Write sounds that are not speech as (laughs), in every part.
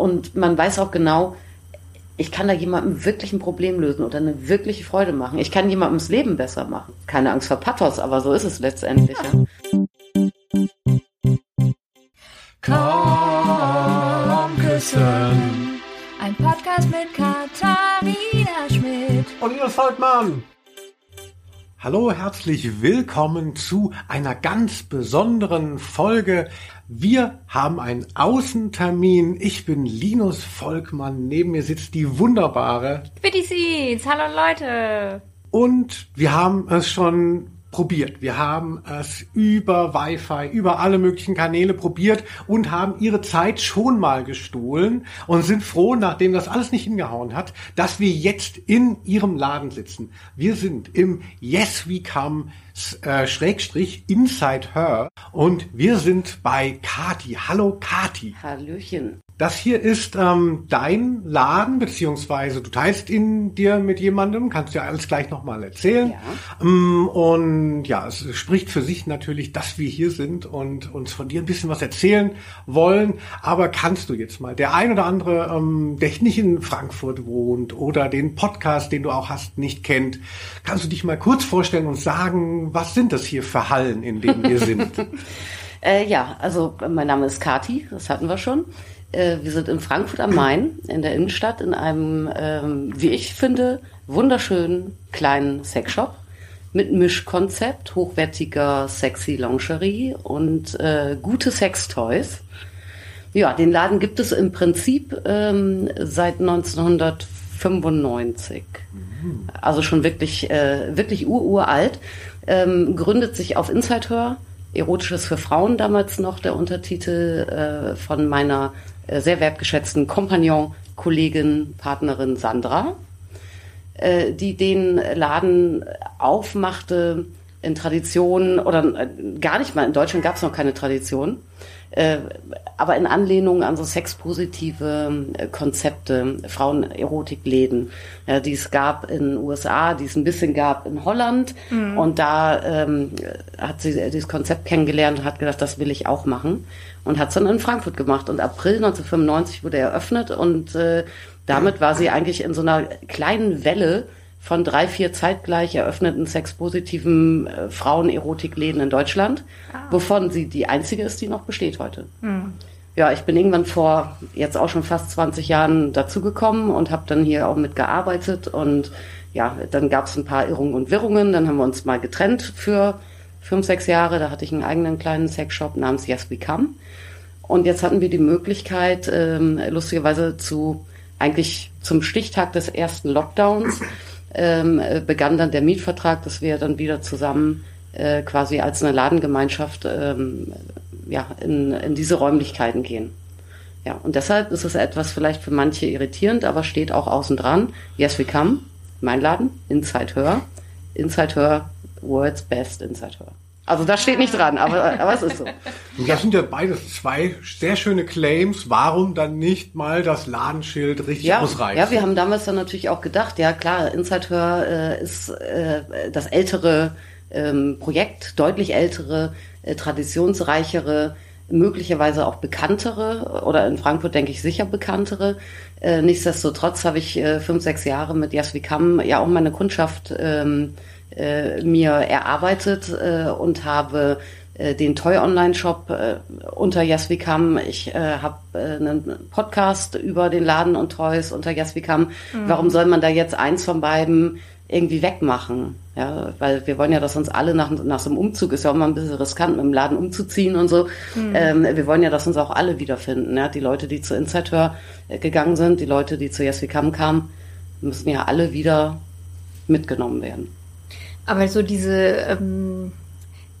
und man weiß auch genau, ich kann da jemandem wirklich ein Problem lösen oder eine wirkliche Freude machen. Ich kann jemandem das Leben besser machen. Keine Angst vor Pathos, aber so ist es letztendlich. Ja. Komm küssen. Ein Podcast mit Katharina Schmidt. Und Nils Volkmann. Hallo, herzlich willkommen zu einer ganz besonderen Folge. Wir haben einen Außentermin. Ich bin Linus Volkmann. Neben mir sitzt die wunderbare. Bitty Seeds. Hallo Leute. Und wir haben es schon probiert. Wir haben es über Wi-Fi, über alle möglichen Kanäle probiert und haben ihre Zeit schon mal gestohlen und sind froh, nachdem das alles nicht hingehauen hat, dass wir jetzt in ihrem Laden sitzen. Wir sind im Yes We Come äh, Schrägstrich Inside Her und wir sind bei Kati. Hallo Kati. Hallöchen. Das hier ist ähm, dein Laden, beziehungsweise du teilst ihn dir mit jemandem, kannst du ja alles gleich nochmal erzählen. Ja. Ähm, und ja, es spricht für sich natürlich, dass wir hier sind und uns von dir ein bisschen was erzählen wollen. Aber kannst du jetzt mal, der ein oder andere, ähm, der nicht in Frankfurt wohnt oder den Podcast, den du auch hast, nicht kennt, kannst du dich mal kurz vorstellen und sagen, was sind das hier für Hallen, in denen wir (laughs) sind? äh, ja, also mein Name ist Kati, das hatten wir schon. Äh, wir sind in Frankfurt am Main, in der Innenstadt, in einem, ähm, wie ich finde, wunderschönen kleinen Sexshop mit Mischkonzept, hochwertiger sexy Lingerie und äh, gute Sextoys. Ja, den Laden gibt es im Prinzip ähm, seit 1995. Mhm. Also schon wirklich, äh, wirklich ururalt. Ähm, gründet sich auf Inside Her, Erotisches für Frauen damals noch, der Untertitel äh, von meiner sehr wertgeschätzten Kompagnon, Kollegin, Partnerin Sandra, äh, die den Laden aufmachte in Tradition oder äh, gar nicht mal, in Deutschland gab es noch keine Tradition, aber in Anlehnung an so sexpositive Konzepte, Frauenerotikläden, ja, die es gab in den USA, die es ein bisschen gab in Holland. Mhm. Und da ähm, hat sie dieses Konzept kennengelernt und hat gedacht, das will ich auch machen und hat es dann in Frankfurt gemacht. Und April 1995 wurde er eröffnet und äh, damit war sie eigentlich in so einer kleinen Welle von drei, vier zeitgleich eröffneten sexpositiven äh, Frauen-Erotikläden in Deutschland, ah. wovon sie die einzige ist, die noch besteht heute. Hm. Ja, ich bin irgendwann vor jetzt auch schon fast 20 Jahren dazugekommen und habe dann hier auch mitgearbeitet und ja, dann gab es ein paar Irrungen und Wirrungen, dann haben wir uns mal getrennt für fünf, sechs Jahre, da hatte ich einen eigenen kleinen Sexshop namens Yes We Come. Und jetzt hatten wir die Möglichkeit, ähm, lustigerweise zu eigentlich zum Stichtag des ersten Lockdowns ähm, begann dann der Mietvertrag, dass wir dann wieder zusammen äh, quasi als eine Ladengemeinschaft ähm, ja, in, in diese Räumlichkeiten gehen. Ja, und deshalb ist es etwas vielleicht für manche irritierend, aber steht auch außen dran. Yes, we come. Mein Laden, Inside Her. Inside Her, World's Best Inside Her. Also das steht nicht dran, aber, aber es ist so. Und das sind ja beides zwei sehr schöne Claims. Warum dann nicht mal das Ladenschild richtig ja, ausreichen? Ja, wir haben damals dann natürlich auch gedacht, ja klar, Inside Her äh, ist äh, das ältere ähm, Projekt, deutlich ältere, äh, traditionsreichere, möglicherweise auch bekanntere oder in Frankfurt denke ich sicher bekanntere. Äh, nichtsdestotrotz habe ich äh, fünf, sechs Jahre mit Jasvi Kam ja auch meine Kundschaft ähm, äh, mir erarbeitet äh, und habe äh, den Toy Online Shop äh, unter Jaswikam. Ich äh, habe einen Podcast über den Laden und Toys unter Jaswikam. Mhm. Warum soll man da jetzt eins von beiden irgendwie wegmachen? Ja, weil wir wollen ja, dass uns alle nach, nach so einem Umzug ist ja auch mal ein bisschen riskant, mit dem Laden umzuziehen und so. Mhm. Ähm, wir wollen ja, dass uns auch alle wiederfinden. Ja? Die Leute, die zu Insider gegangen sind, die Leute, die zu Jaswikam kamen, müssen ja alle wieder mitgenommen werden. Aber so diese ähm,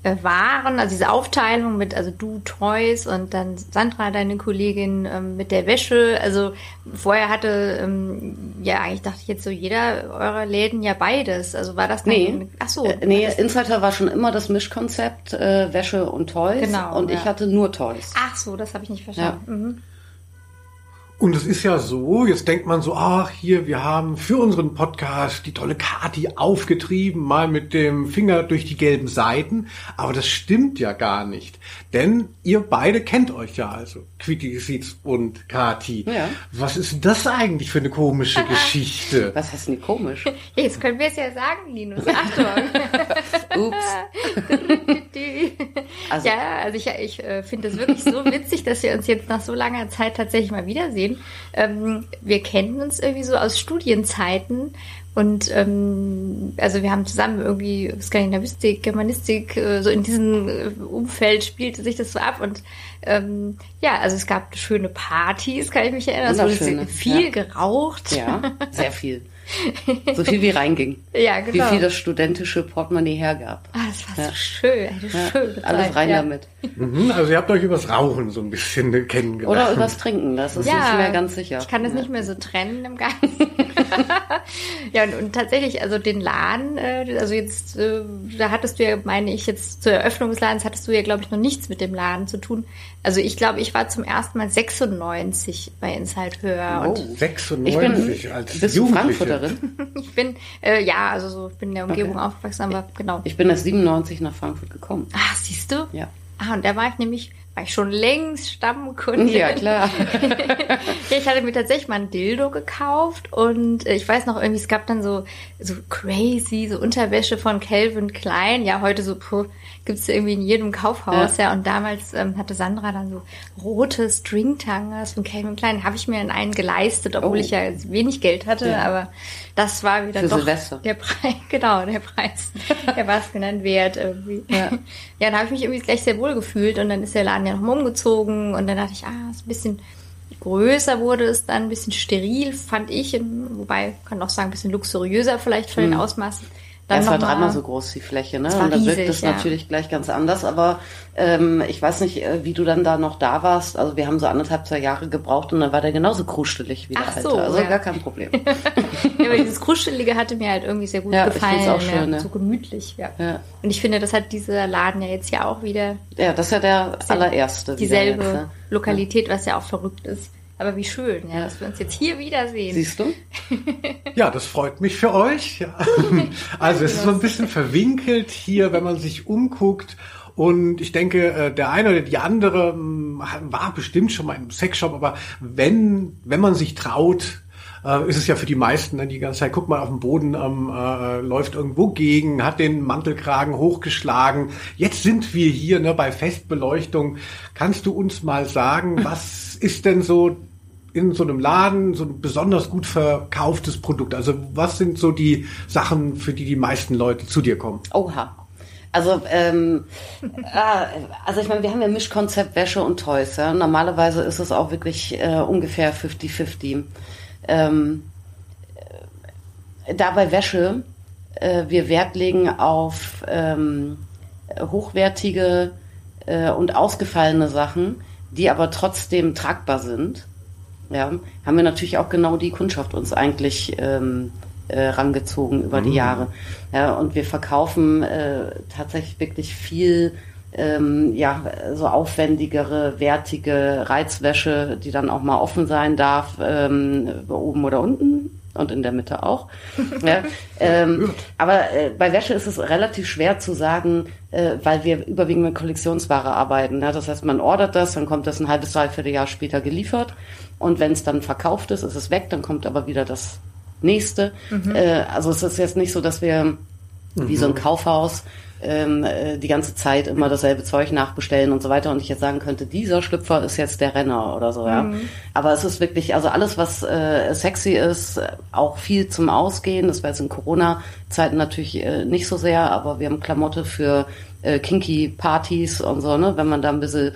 äh, Waren, also diese Aufteilung mit, also du Toys und dann Sandra, deine Kollegin, ähm, mit der Wäsche. Also vorher hatte, ähm, ja, eigentlich dachte ich jetzt so jeder eurer Läden ja beides. Also war das dann, Nee, ach so. Äh, nee, Insider war schon immer das Mischkonzept, äh, Wäsche und Toys. Genau. Und ja. ich hatte nur Toys. Ach so, das habe ich nicht verstanden. Ja. Mhm. Und es ist ja so, jetzt denkt man so, ach hier, wir haben für unseren Podcast die tolle Kati aufgetrieben, mal mit dem Finger durch die gelben Seiten. Aber das stimmt ja gar nicht. Denn ihr beide kennt euch ja also, Quickie Seeds und Kati. Ja. Was ist das eigentlich für eine komische (laughs) Geschichte? Was heißt denn komisch? (laughs) Jetzt können wir es ja sagen, Linus. Achtung. (laughs) Ups. also, ja, also ich, ich äh, finde es wirklich so witzig, dass wir uns jetzt nach so langer Zeit tatsächlich mal wiedersehen. Ähm, wir kennen uns irgendwie so aus Studienzeiten und ähm, also wir haben zusammen irgendwie Skandinavistik, Germanistik, äh, so in diesem äh, Umfeld spielte sich das so ab und ähm, ja, also es gab schöne Partys, kann ich mich erinnern. Es wurde viel ja. geraucht. Ja, sehr viel. (laughs) So viel wie reinging. Ja, genau. Wie viel das studentische Portemonnaie hergab. Ah, das war ja. so schön. Ja, schön alles rein damit. Mhm, also ihr habt euch übers Rauchen so ein bisschen kennengelernt. Oder übers Trinken, das ist nicht mehr ganz sicher. Ich kann das nicht mehr so trennen im Ganzen. (laughs) ja, und, und, tatsächlich, also den Laden, äh, also jetzt, äh, da hattest du ja, meine ich, jetzt zur Eröffnung des Ladens hattest du ja, glaube ich, noch nichts mit dem Laden zu tun. Also ich glaube, ich war zum ersten Mal 96 bei Inside Hör. Oh, und 96 bin, als bist Jugendliche. Frankfurterin? (laughs) ich bin, äh, ja, also so, ich bin in der Umgebung okay. aufgewachsen, aber genau. Ich bin erst 97 nach Frankfurt gekommen. Ah, siehst du? Ja. Ah, und da war ich nämlich war ich schon längst Stammkunde. Ja, klar. (laughs) ich hatte mir tatsächlich mal ein Dildo gekauft und äh, ich weiß noch irgendwie, es gab dann so, so crazy, so Unterwäsche von Calvin Klein. Ja, heute so, puh, gibt's irgendwie in jedem Kaufhaus, ja. ja. Und damals ähm, hatte Sandra dann so rote Stringtangas von Calvin Klein. Habe ich mir in einen geleistet, obwohl oh. ich ja wenig Geld hatte, ja. aber das war wieder Für doch Silvester. der Preis, (laughs) genau, der Preis, der war es genannt wert irgendwie. Ja, ja da habe ich mich irgendwie gleich sehr wohl gefühlt und dann ist der Laden ja noch mal umgezogen und dann dachte ich, ah, ist ein bisschen größer wurde es dann, ein bisschen steril, fand ich, wobei, kann auch sagen, ein bisschen luxuriöser vielleicht von den mhm. Ausmaßen. Dann es war dreimal so groß, die Fläche, ne? Und da wirkt es ja. natürlich gleich ganz anders. Aber ähm, ich weiß nicht, äh, wie du dann da noch da warst. Also wir haben so anderthalb, zwei Jahre gebraucht und dann war der genauso krustelig wie der Ach alte. So, also ja. gar kein Problem. (laughs) ja, aber dieses Krustelige hatte mir halt irgendwie sehr gut ja, gefallen. Ich auch schön, ja, So gemütlich, ja. ja. Und ich finde, das hat dieser Laden ja jetzt ja auch wieder. Ja, das ist ja der allererste. Dieselbe jetzt, ne? Lokalität, was ja auch verrückt ist. Aber wie schön, ja, dass wir uns jetzt hier wiedersehen. Siehst du? (laughs) ja, das freut mich für euch. Ja. (laughs) Also es ist so ein bisschen verwinkelt hier, wenn man sich umguckt. Und ich denke, äh, der eine oder die andere hm, war bestimmt schon mal im Sexshop, aber wenn, wenn man sich traut, äh, ist es ja für die meisten dann die ganze Zeit, guck mal auf den Boden, ähm, äh, läuft irgendwo gegen, hat den Mantelkragen hochgeschlagen. Jetzt sind wir hier ne, bei Festbeleuchtung. Kannst du uns mal sagen, (laughs) was ist denn so in so einem Laden so ein besonders gut verkauftes Produkt? Also was sind so die Sachen, für die die meisten Leute zu dir kommen? Oha. Also, ähm, äh, (laughs) also ich meine, wir haben ja Mischkonzept Wäsche und Toys. Ja? Normalerweise ist es auch wirklich äh, ungefähr 50-50. Ähm, äh, da bei Wäsche äh, wir Wert legen auf ähm, hochwertige äh, und ausgefallene Sachen, die aber trotzdem tragbar sind ja, haben wir natürlich auch genau die Kundschaft uns eigentlich ähm, äh, rangezogen über mhm. die Jahre. Ja, und wir verkaufen äh, tatsächlich wirklich viel ähm, ja, so aufwendigere, wertige Reizwäsche, die dann auch mal offen sein darf, ähm, oben oder unten und in der Mitte auch. (laughs) ja, ähm, aber äh, bei Wäsche ist es relativ schwer zu sagen, äh, weil wir überwiegend mit Kollektionsware arbeiten. Ja? Das heißt, man ordert das, dann kommt das ein halbes, dreiviertel Jahr später geliefert und wenn es dann verkauft ist, ist es weg, dann kommt aber wieder das nächste. Mhm. Äh, also es ist jetzt nicht so, dass wir mhm. wie so ein mhm. Kaufhaus ähm, äh, die ganze Zeit immer dasselbe Zeug nachbestellen und so weiter und ich jetzt sagen könnte, dieser Schlüpfer ist jetzt der Renner oder so, ja. Mhm. Aber es ist wirklich, also alles, was äh, sexy ist, auch viel zum Ausgehen. Das war jetzt in Corona-Zeiten natürlich äh, nicht so sehr, aber wir haben Klamotte für äh, kinky Partys und so, ne, wenn man da ein bisschen,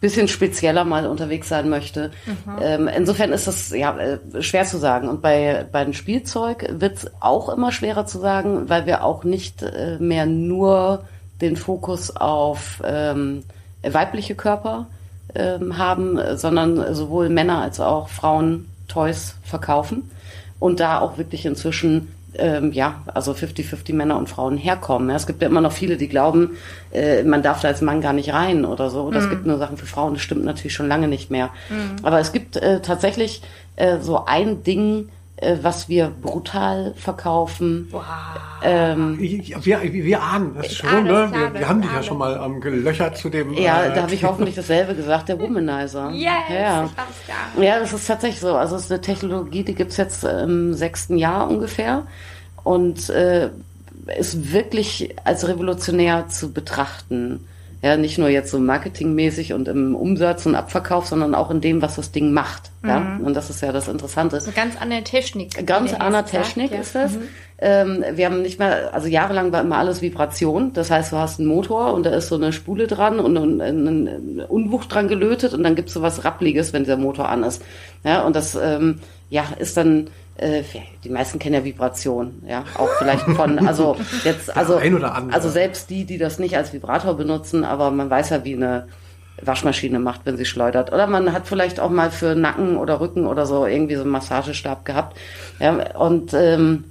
bisschen spezieller mal unterwegs sein möchte. Mhm. Ähm, insofern ist das ja äh, schwer zu sagen. Und bei, bei dem Spielzeug wird's auch immer schwerer zu sagen, weil wir auch nicht äh, mehr nur den Fokus auf ähm, weibliche Körper ähm, haben, sondern sowohl Männer als auch Frauen Toys verkaufen und da auch wirklich inzwischen ähm, ja, also 50-50 Männer und Frauen herkommen. Ja. Es gibt ja immer noch viele, die glauben, äh, man darf da als Mann gar nicht rein oder so. Oder mhm. es gibt nur Sachen für Frauen. Das stimmt natürlich schon lange nicht mehr. Mhm. Aber es gibt äh, tatsächlich äh, so ein Ding, äh, was wir brutal verkaufen. Wow. Ähm, wir, wir ahnen das schon, ah, ne? Wir, wir haben dich ja schon mal ähm, gelöchert zu dem. Ja, äh, da habe ich hoffentlich dasselbe gesagt, der Womanizer. Yes, ja. ja, das ist tatsächlich so. Also es ist eine Technologie, die gibt's jetzt im sechsten Jahr ungefähr und äh, ist wirklich als revolutionär zu betrachten. Ja, nicht nur jetzt so marketingmäßig und im Umsatz und Abverkauf, sondern auch in dem, was das Ding macht. Mhm. Ja, und das ist ja das Interessante. So ganz andere Technik. Ganz andere Technik ist das. Mhm. Ähm, wir haben nicht mehr, also jahrelang war immer alles Vibration. Das heißt, du hast einen Motor und da ist so eine Spule dran und ein, Unwucht dran gelötet und dann gibt's so was Rappliges, wenn dieser Motor an ist. Ja, und das, ähm, ja, ist dann äh, die meisten kennen ja Vibration, ja, auch vielleicht von, also (laughs) jetzt, also, ein oder andere. also selbst die, die das nicht als Vibrator benutzen, aber man weiß ja, wie eine Waschmaschine macht, wenn sie schleudert. Oder man hat vielleicht auch mal für Nacken oder Rücken oder so irgendwie so einen Massagestab gehabt. Ja, und ähm,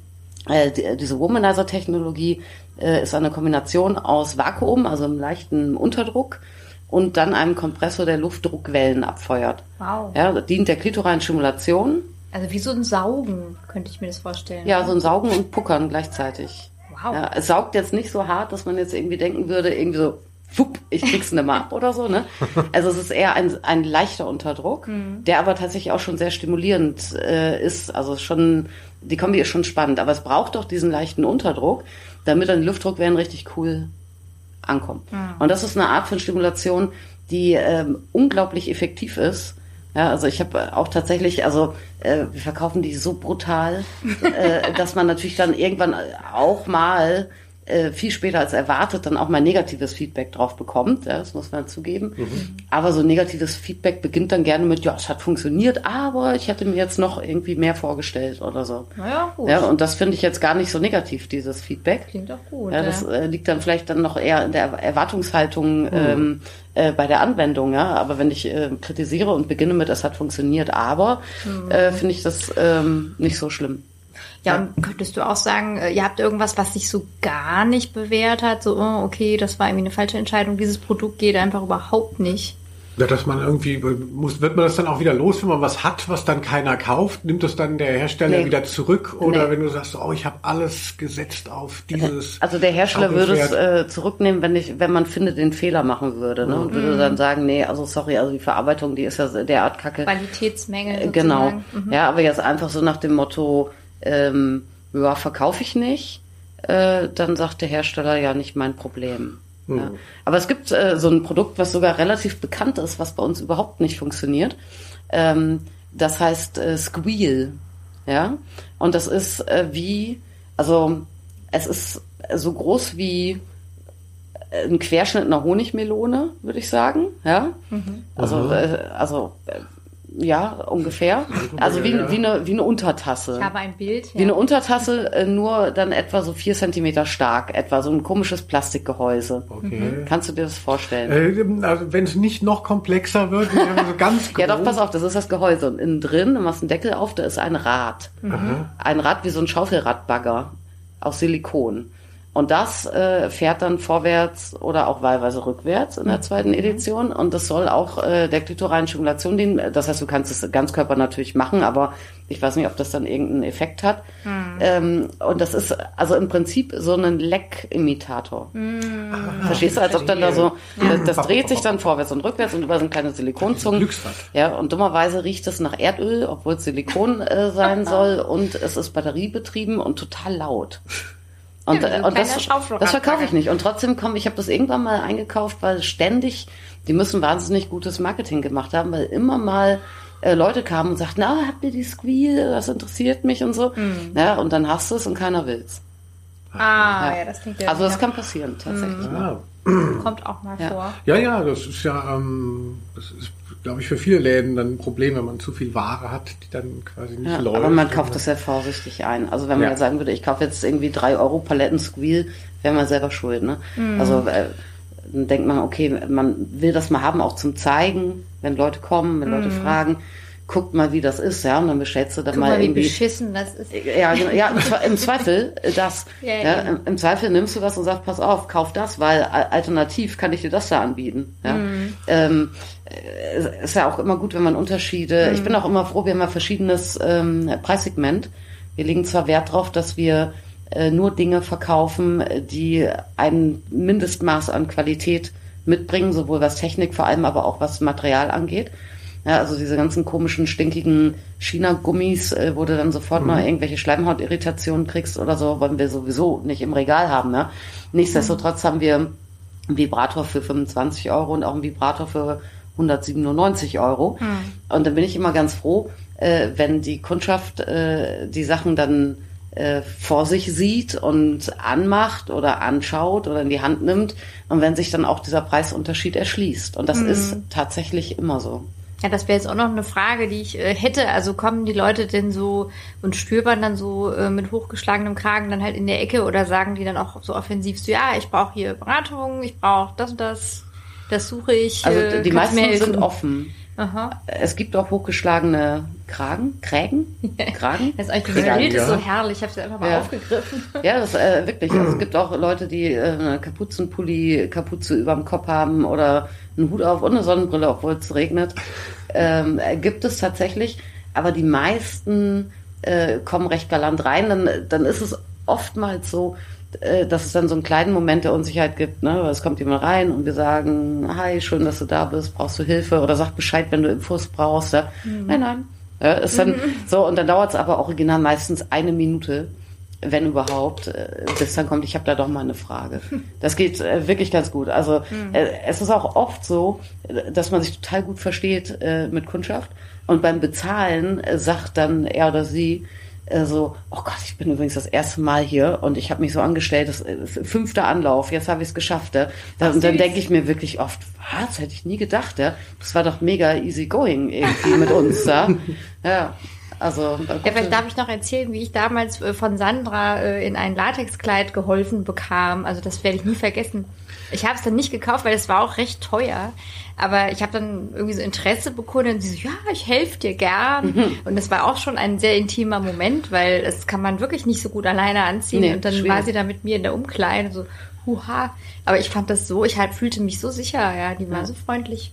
äh, die, diese Womanizer-Technologie äh, ist eine Kombination aus Vakuum, also einem leichten Unterdruck, und dann einem Kompressor, der Luftdruckwellen abfeuert. Wow. Ja, dient der klitoralen Stimulation also wie so ein Saugen, könnte ich mir das vorstellen. Ja, so ein Saugen und Puckern gleichzeitig. Wow. Ja, es saugt jetzt nicht so hart, dass man jetzt irgendwie denken würde, irgendwie so, fupp, ich krieg's nicht mal ab oder so, ne? (laughs) Also es ist eher ein, ein leichter Unterdruck, mhm. der aber tatsächlich auch schon sehr stimulierend äh, ist. Also schon, die Kombi ist schon spannend, aber es braucht doch diesen leichten Unterdruck, damit dann die Luftdruckwellen richtig cool ankommen. Mhm. Und das ist eine Art von Stimulation, die ähm, unglaublich effektiv ist ja, also ich habe auch tatsächlich, also äh, wir verkaufen die so brutal, äh, (laughs) dass man natürlich dann irgendwann auch mal äh, viel später als erwartet dann auch mal negatives Feedback drauf bekommt. Ja, das muss man zugeben. Mhm. Aber so negatives Feedback beginnt dann gerne mit, ja, es hat funktioniert, aber ich hätte mir jetzt noch irgendwie mehr vorgestellt oder so. Naja, gut. Ja, und das finde ich jetzt gar nicht so negativ, dieses Feedback. Klingt auch gut. Ja, das. Äh, liegt dann vielleicht dann noch eher in der Erwartungshaltung mhm. ähm, äh, bei der Anwendung, ja. Aber wenn ich äh, kritisiere und beginne mit, es hat funktioniert, aber mhm. äh, finde ich das ähm, nicht so schlimm. Ja, und könntest du auch sagen, äh, ihr habt irgendwas, was sich so gar nicht bewährt hat, so, oh, okay, das war irgendwie eine falsche Entscheidung, dieses Produkt geht einfach überhaupt nicht. Ja, dass man irgendwie, muss, wird man das dann auch wieder los, wenn man was hat, was dann keiner kauft? Nimmt das dann der Hersteller nee. wieder zurück? Oder nee. wenn du sagst, oh, ich habe alles gesetzt auf dieses. Also der Hersteller würde es äh, zurücknehmen, wenn ich, wenn man findet, den Fehler machen würde, ne? Und mhm. würde dann sagen, nee, also sorry, also die Verarbeitung, die ist ja derart kacke. Qualitätsmängel. Äh, genau. Mhm. Ja, aber jetzt einfach so nach dem Motto, ähm, ja, verkaufe ich nicht, äh, dann sagt der Hersteller ja nicht mein Problem. Mhm. Ja. Aber es gibt äh, so ein Produkt, was sogar relativ bekannt ist, was bei uns überhaupt nicht funktioniert. Ähm, das heißt äh, Squeal. Ja. Und das ist äh, wie, also es ist so groß wie ein Querschnitt einer Honigmelone, würde ich sagen. Ja. Mhm. Also, äh, also äh, ja, ungefähr. Also wie, wie, eine, wie eine Untertasse. Ich habe ein Bild. Ja. Wie eine Untertasse, äh, nur dann etwa so vier Zentimeter stark, etwa so ein komisches Plastikgehäuse. Okay. Mhm. Kannst du dir das vorstellen? Äh, also wenn es nicht noch komplexer wird, so ganz Ja, doch, pass auf, das ist das Gehäuse. Und innen drin, du machst einen Deckel auf, da ist ein Rad. Mhm. Ein Rad wie so ein Schaufelradbagger aus Silikon. Und das äh, fährt dann vorwärts oder auch wahlweise rückwärts in der zweiten Edition. Und das soll auch äh, der klitoralen Stimulation dienen. Das heißt, du kannst es Ganzkörper natürlich machen, aber ich weiß nicht, ob das dann irgendeinen Effekt hat. Mhm. Ähm, und das ist also im Prinzip so ein Leck-Imitator. Mhm. Verstehst du, als ob dann da so, das, das, dreht sich dann vorwärts und rückwärts und über so ein kleines Silikonzungen. Ja, und dummerweise riecht es nach Erdöl, obwohl es Silikon äh, sein (laughs) soll. Und es ist batteriebetrieben und total laut. Und, ja, und das, das verkaufe ich nicht. Und trotzdem komme ich habe das irgendwann mal eingekauft, weil ständig, die müssen wahnsinnig gutes Marketing gemacht haben, weil immer mal äh, Leute kamen und sagten, na, habt ihr die Squeal, das interessiert mich und so. Mhm. Ja, und dann hast du es und keiner will's. Ah, ja, ja das klingt ja. Also das kann passieren, tatsächlich. Mhm. Ja. Kommt auch mal ja. vor. Ja, ja, das ist ja, ähm, das ist glaube ich, für viele Läden dann ein Problem, wenn man zu viel Ware hat, die dann quasi nicht ja, läuft. Aber man kauft das ja vorsichtig ein. Also wenn man ja. sagen würde, ich kaufe jetzt irgendwie drei Euro Paletten Squeal, wäre man selber schuld. Ne? Mhm. Also äh, dann denkt man, okay, man will das mal haben, auch zum Zeigen, wenn Leute kommen, wenn Leute mhm. fragen. Guckt mal, wie das ist, ja, und dann bestellst du dann Guck mal, mal, wie irgendwie. beschissen das ist. Ja, genau, ja, im, Zwe- im Zweifel äh, das. (laughs) Ja, Ja, ja. im, Zweifel nimmst du das und sagst, pass auf, kauf das, weil alternativ kann ich dir das da anbieten. Ja. Mhm. Ähm, äh, ist ja auch immer gut, wenn man Unterschiede. Ich bin auch immer froh, wir haben ja verschiedenes ähm, Preissegment. Wir legen zwar Wert darauf, dass wir äh, nur Dinge verkaufen, äh, die ein Mindestmaß an Qualität mitbringen, sowohl was Technik, vor allem aber auch was Material angeht. Ja, also diese ganzen komischen, stinkigen China-Gummis, äh, wo du dann sofort mal irgendwelche Schleimhautirritationen kriegst oder so, wollen wir sowieso nicht im Regal haben. Ne? Nichtsdestotrotz haben wir einen Vibrator für 25 Euro und auch einen Vibrator für 197 Euro. Und dann bin ich immer ganz froh, äh, wenn die Kundschaft äh, die Sachen dann äh, vor sich sieht und anmacht oder anschaut oder in die Hand nimmt und wenn sich dann auch dieser Preisunterschied erschließt. Und das ist tatsächlich immer so. Ja, das wäre jetzt auch noch eine Frage, die ich äh, hätte. Also kommen die Leute denn so und stöbern dann so äh, mit hochgeschlagenem Kragen dann halt in der Ecke oder sagen die dann auch so offensiv so, ja, ich brauche hier Beratung, ich brauche das und das, das suche ich. Also äh, die meisten sind offen. Aha. Es gibt auch hochgeschlagene Kragen, Krägen, (laughs) Kragen. Das ist eigentlich Ja, Bild ist so herrlich. Ich habe es einfach mal Ja. aufgegriffen. (laughs) Ja, das äh, wirklich. Also, es gibt auch Leute, die äh, eine Kapuzenpulli, Kapuze überm Kopf haben oder einen Hut auf und eine Sonnenbrille, obwohl es regnet. Ähm, äh, gibt es tatsächlich. Aber die meisten äh, kommen recht galant rein. Dann, dann ist es oftmals so, dass es dann so einen kleinen Moment der Unsicherheit gibt. Ne? Es kommt jemand rein und wir sagen, hi, schön, dass du da bist, brauchst du Hilfe oder sag Bescheid, wenn du Infos brauchst. Ja? Nein, nein. Ja, ist dann so und dann dauert es aber original meistens eine Minute, wenn überhaupt, äh, bis dann kommt, ich habe da doch mal eine Frage. (laughs) Das geht äh, wirklich ganz gut. Also äh, es ist auch oft so, äh, dass man sich total gut versteht äh, mit Kundschaft und beim Bezahlen äh, sagt dann er oder sie äh, so, oh Gott, ich bin übrigens das erste Mal hier und ich habe mich so angestellt, das ist fünfter Anlauf, jetzt habe ich es geschafft. Ja. Da, und dann denke ich mir wirklich oft, was, hätte ich nie gedacht, ja. Das war doch mega easy going irgendwie mit uns, (laughs) ja. Ja, also. Ja, vielleicht darf ich noch erzählen, wie ich damals äh, von Sandra äh, in ein Latexkleid geholfen bekam. Also das werde ich nie vergessen. Ich habe es dann nicht gekauft, weil es war auch recht teuer. Aber ich habe dann irgendwie so Interesse bekundet und sie so, ja, ich helfe dir gern. Mhm. Und das war auch schon ein sehr intimer Moment, weil das kann man wirklich nicht so gut alleine anziehen. Nee, und dann schwierig. war sie da mit mir in der Umkleide so, huha. Aber ich fand das so, ich halt fühlte mich so sicher, ja, die war so freundlich.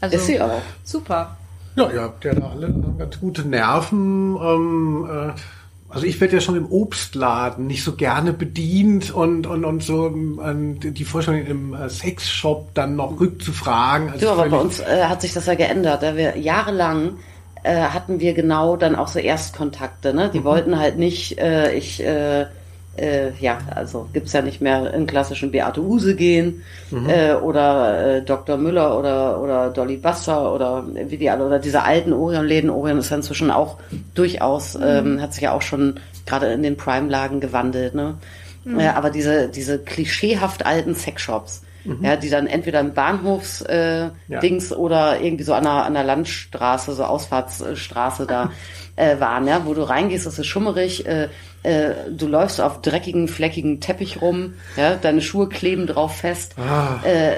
Also, Ist sie auch. Super. Ja, ihr habt ja da alle ganz gute Nerven. Ähm, äh, also ich werde ja schon im Obstladen nicht so gerne bedient und und und so ähm, die Vorstellung im äh, Sexshop dann noch rückzufragen. Also Du, aber bei uns äh, hat sich das ja geändert. Da wir jahrelang äh, hatten wir genau dann auch so Erstkontakte. Ne? Die wollten halt nicht, äh, ich, äh, äh, ja, also gibt's ja nicht mehr in klassischen Beate Use gehen äh, oder äh, Dr. Müller oder oder Dolly Buster oder wie die alle oder diese alten Orion-Läden. Orion ist ja inzwischen auch durchaus, ähm, hat sich ja auch schon gerade in den Prime-Lagen gewandelt. Ne? Äh, aber diese diese klischeehaft alten Sexshops. Ja, die dann entweder im Bahnhofs äh, Ja. Dings oder irgendwie so an der, an der Landstraße, so Ausfahrtsstraße da (laughs) äh, waren, ja, wo du reingehst, es ist schummerig, äh, äh, du läufst auf dreckigen, fleckigen Teppich rum, ja, deine Schuhe kleben drauf fest, Ah. äh,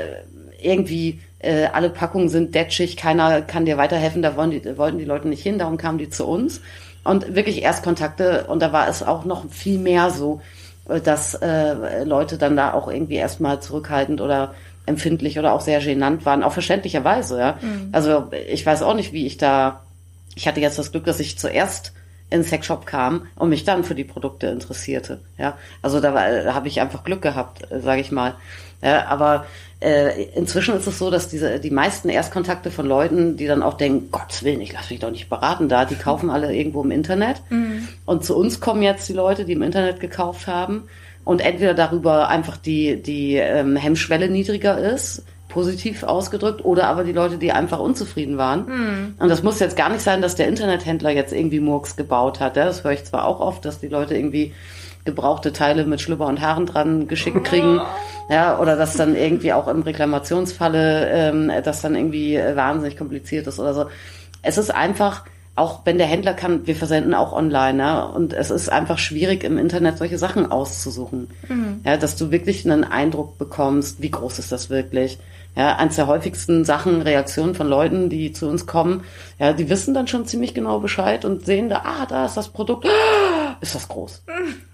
irgendwie äh, alle Packungen sind detschig, keiner kann dir weiterhelfen, da wollen die, wollten die Leute nicht hin, darum kamen die zu uns und wirklich Erstkontakte und da war es auch noch viel mehr so, äh, dass äh, Leute dann da auch irgendwie erstmal zurückhaltend oder empfindlich oder auch sehr genannt waren, auch verständlicherweise, ja. Also ich weiß auch nicht, wie ich da, ich hatte jetzt das Glück, dass ich zuerst in den Sexshop kam und mich dann für die Produkte interessierte, ja. Also da, da habe ich einfach Glück gehabt, sage ich mal. Ja, aber äh, inzwischen ist es so, dass diese die meisten Erstkontakte von Leuten, die dann auch denken, Gottes Willen, ich lasse mich doch nicht beraten da, die kaufen alle irgendwo im Internet. Und zu uns kommen jetzt die Leute, die im Internet gekauft haben und entweder darüber einfach die die ähm, Hemmschwelle niedriger ist, positiv ausgedrückt, oder aber die Leute, die einfach unzufrieden waren. Und das muss jetzt gar nicht sein, dass der Internethändler jetzt irgendwie Murks gebaut hat. Ja? Das höre ich zwar auch oft, dass die Leute irgendwie gebrauchte Teile mit Schlüpper und Haaren dran geschickt kriegen. Ja, oder dass dann irgendwie auch im Reklamationsfalle ähm, das dann irgendwie äh, wahnsinnig kompliziert ist oder so. Es ist einfach, auch wenn der Händler kann, wir versenden auch online, ja, und es ist einfach schwierig im Internet solche Sachen auszusuchen. Ja, dass du wirklich einen Eindruck bekommst, wie groß ist das wirklich? Ja, eins der häufigsten Sachen, Reaktionen von Leuten, die zu uns kommen, ja, die wissen dann schon ziemlich genau Bescheid und sehen da, ah, da ist das Produkt, ah, (gasps) ist das groß.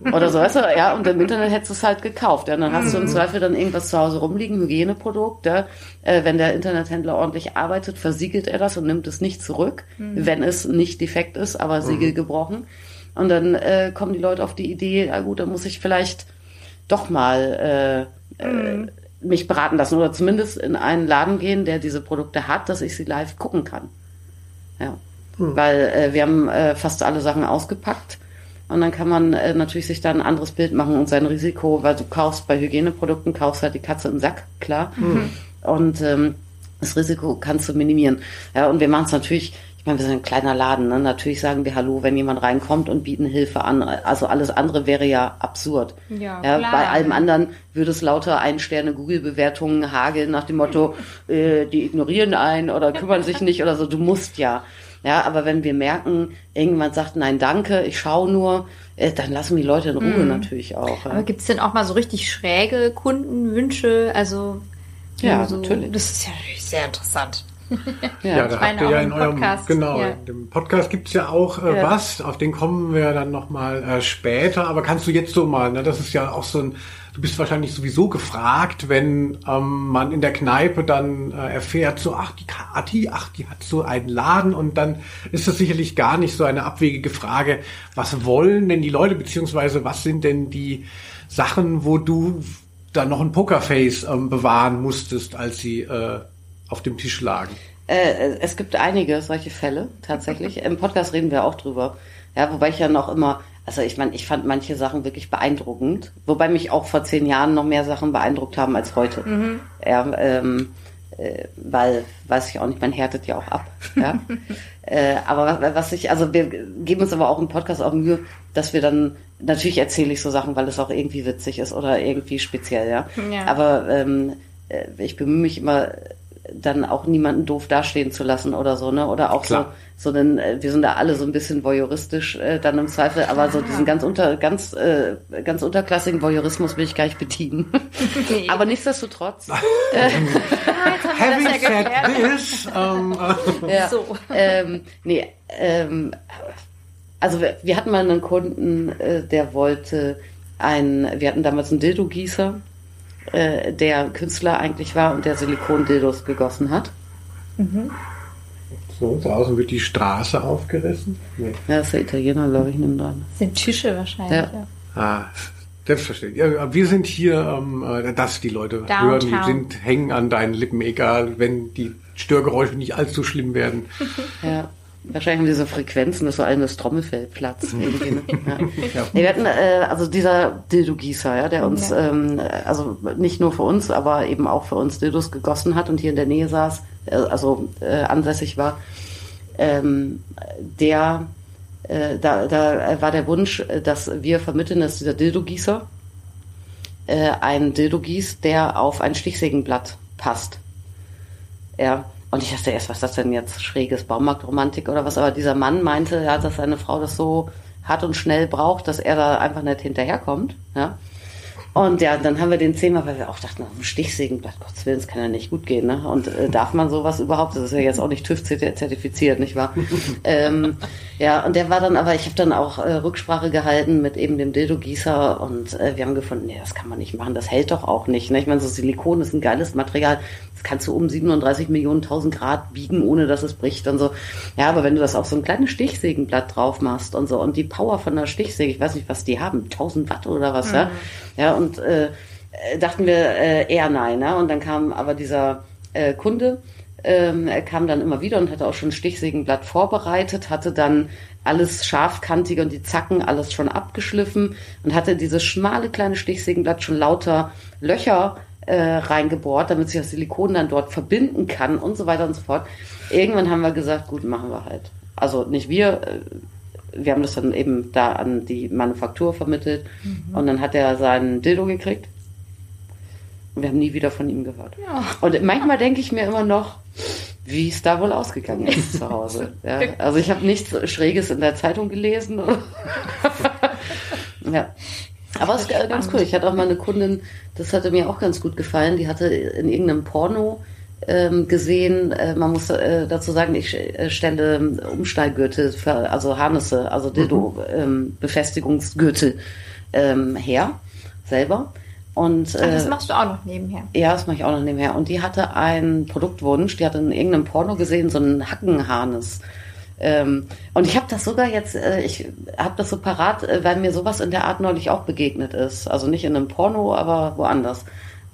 Oder so, weißt du, ja, und im Internet hättest du es halt gekauft, ja, und dann hast du im Zweifel dann irgendwas zu Hause rumliegen, Hygieneprodukt, ja, äh, wenn der Internethändler ordentlich arbeitet, versiegelt er das und nimmt es nicht zurück, wenn es nicht defekt ist, aber Siegel gebrochen. Und dann äh, kommen die Leute auf die Idee, na gut, dann muss ich vielleicht doch mal äh, äh, mich beraten lassen oder zumindest in einen Laden gehen, der diese Produkte hat, dass ich sie live gucken kann. Ja. Weil äh, wir haben äh, fast alle Sachen ausgepackt und dann kann man äh, natürlich sich da ein anderes Bild machen und sein Risiko, weil du kaufst bei Hygieneprodukten, kaufst halt die Katze im Sack, klar. Und ähm, das Risiko kannst du minimieren. Ja, und wir machen es natürlich, wir sind ein kleiner Laden, ne? natürlich sagen wir Hallo, wenn jemand reinkommt und bieten Hilfe an. Also alles andere wäre ja absurd. Ja, ja klar. bei allem anderen würde es lauter Ein-Sterne Google-Bewertungen hageln nach dem Motto, äh, die ignorieren einen oder kümmern sich nicht oder so. Du musst ja. Ja, aber wenn wir merken, irgendjemand sagt, nein, danke, ich schaue nur, äh, dann lassen die Leute in Ruhe natürlich auch. Aber Ja, gibt's denn auch mal so richtig schräge Kundenwünsche? Also Ja, so, natürlich. Das ist ja natürlich sehr interessant. Ja, da meine habt ihr ja in eurem Podcast, genau, ja. in dem Podcast gibt's ja auch äh, Ja. was, auf den kommen wir dann nochmal äh, später, aber kannst du jetzt so mal, ne, das ist ja auch so ein, du bist wahrscheinlich sowieso gefragt, wenn ähm, man in der Kneipe dann äh, erfährt, so, ach, die Kati, ach, die hat so einen Laden. Und dann ist das sicherlich gar nicht so eine abwegige Frage, was wollen denn die Leute, beziehungsweise was sind denn die Sachen, wo du dann noch ein Pokerface ähm, bewahren musstest, als sie äh, auf dem Tisch lagen? Äh, es gibt einige solche Fälle tatsächlich. Im Podcast reden wir auch drüber. Ja, wobei ich ja noch immer, also ich meine, ich fand manche Sachen wirklich beeindruckend, wobei mich auch vor zehn Jahren noch mehr Sachen beeindruckt haben als heute. Ja, ähm, äh, weil, weiß ich auch nicht, man härtet ja auch ab. Ja? (laughs) äh, aber was, was ich, also wir geben uns aber auch im Podcast auch Mühe, dass wir dann, natürlich erzähle ich so Sachen, weil es auch irgendwie witzig ist oder irgendwie speziell, ja. Ja. Aber ähm, äh, ich bemühe mich immer, dann auch niemanden doof dastehen zu lassen oder so, ne? Oder auch Klar. so, so einen, äh, wir sind da alle so ein bisschen voyeuristisch äh, dann im Zweifel, aber so diesen ganz unter, ganz, äh, ganz unterklassigen Voyeurismus will ich gar nicht bedienen. (laughs) aber nichtsdestotrotz. Having das ja said this, ähm, äh, (laughs) Ja. So. Ähm, nee, ähm, also wir, wir hatten mal einen Kunden, äh, der wollte ein, wir hatten damals einen Dildo-Gießer, äh, der Künstler eigentlich war und der Silikon-Dildos gegossen hat. so, draußen wird die Straße aufgerissen. Nee. Ja, das ist der Italiener, glaube ich, nimm dran. Das sind Tische wahrscheinlich. Ja. Ja. Ah, selbstverständlich. Ja, wir sind hier, ähm, äh, dass die Leute Downtown. hören, die sind, hängen an deinen Lippen, egal, wenn die Störgeräusche nicht allzu schlimm werden. Ja. (laughs) Wahrscheinlich haben diese Frequenzen, dass so allen das Trommelfell platzt. (laughs) irgendwie, ne? ja. Ja. Nee, wir hatten äh, also dieser Dildo-Gießer, ja, der uns, Ja. ähm, also nicht nur für uns, aber eben auch für uns Dildos gegossen hat und hier in der Nähe saß, äh, also äh, ansässig war, ähm, der, äh, da, da war der Wunsch, äh, dass wir vermitteln, dass dieser Dildo-Gießer äh, ein Dildo gießt, der auf ein Stichsägenblatt passt. Ja. Und ich dachte erst, was ist das denn jetzt? Schräges Baumarktromantik oder was? Aber dieser Mann meinte, ja, dass seine Frau das so hart und schnell braucht, dass er da einfach nicht hinterherkommt. Ja. Und ja, dann haben wir den zehnmal, weil wir auch dachten, ein Stichsägenblatt, Gottes Willen, das kann ja nicht gut gehen. Ne? Und äh, darf man sowas überhaupt? Das ist ja jetzt auch nicht TÜV-zertifiziert, nicht wahr? (laughs) ähm, ja, und der war dann aber, ich habe dann auch äh, Rücksprache gehalten mit eben dem Dildo-Gießer und äh, wir haben gefunden, nee, das kann man nicht machen, das hält doch auch nicht. Ne? Ich meine, so Silikon ist ein geiles Material, das kannst du um 37 Millionen tausend Grad biegen, ohne dass es bricht und so. Ja, aber wenn du das auf so ein kleines Stichsägenblatt drauf machst und so und die Power von der Stichsäge, ich weiß nicht, was die haben, 1000 Watt oder was, ja? Ja, und äh, äh, dachten wir äh, eher nein, ne? Und dann kam aber dieser äh, Kunde, ähm, er kam dann immer wieder und hatte auch schon ein Stichsägenblatt vorbereitet, hatte dann alles scharfkantige und die Zacken alles schon abgeschliffen und hatte dieses schmale kleine Stichsägenblatt schon lauter Löcher äh, reingebohrt, damit sich das Silikon dann dort verbinden kann und so weiter und so fort. Irgendwann haben wir gesagt, gut, machen wir halt. Also nicht wir, äh, wir haben das dann eben da an die Manufaktur vermittelt und dann hat er seinen Dildo gekriegt. Und wir haben nie wieder von ihm gehört. Ja. Und manchmal denke ich mir immer noch, wie es da wohl ausgegangen ist zu Hause. (laughs) Ja, also ich habe nichts Schräges in der Zeitung gelesen. (laughs) ja. Aber es ist ganz cool. Ich hatte auch mal eine Kundin, das hatte mir auch ganz gut gefallen. Die hatte in irgendeinem Porno gesehen, äh, man muss äh, dazu sagen, ich äh, stelle Umsteiggürtel, für, also Harnisse, also Dildo-Befestigungsgürtel ähm, her, selber. Und, Ach, das machst du auch noch nebenher. Ja, das mache ich auch noch nebenher. Und die hatte einen Produktwunsch, die hatte in irgendeinem Porno gesehen, so einen Hackenharnis. Ähm, und ich habe das sogar jetzt, äh, ich habe das so parat, äh, weil mir sowas in der Art neulich auch begegnet ist. Also nicht in einem Porno, aber woanders.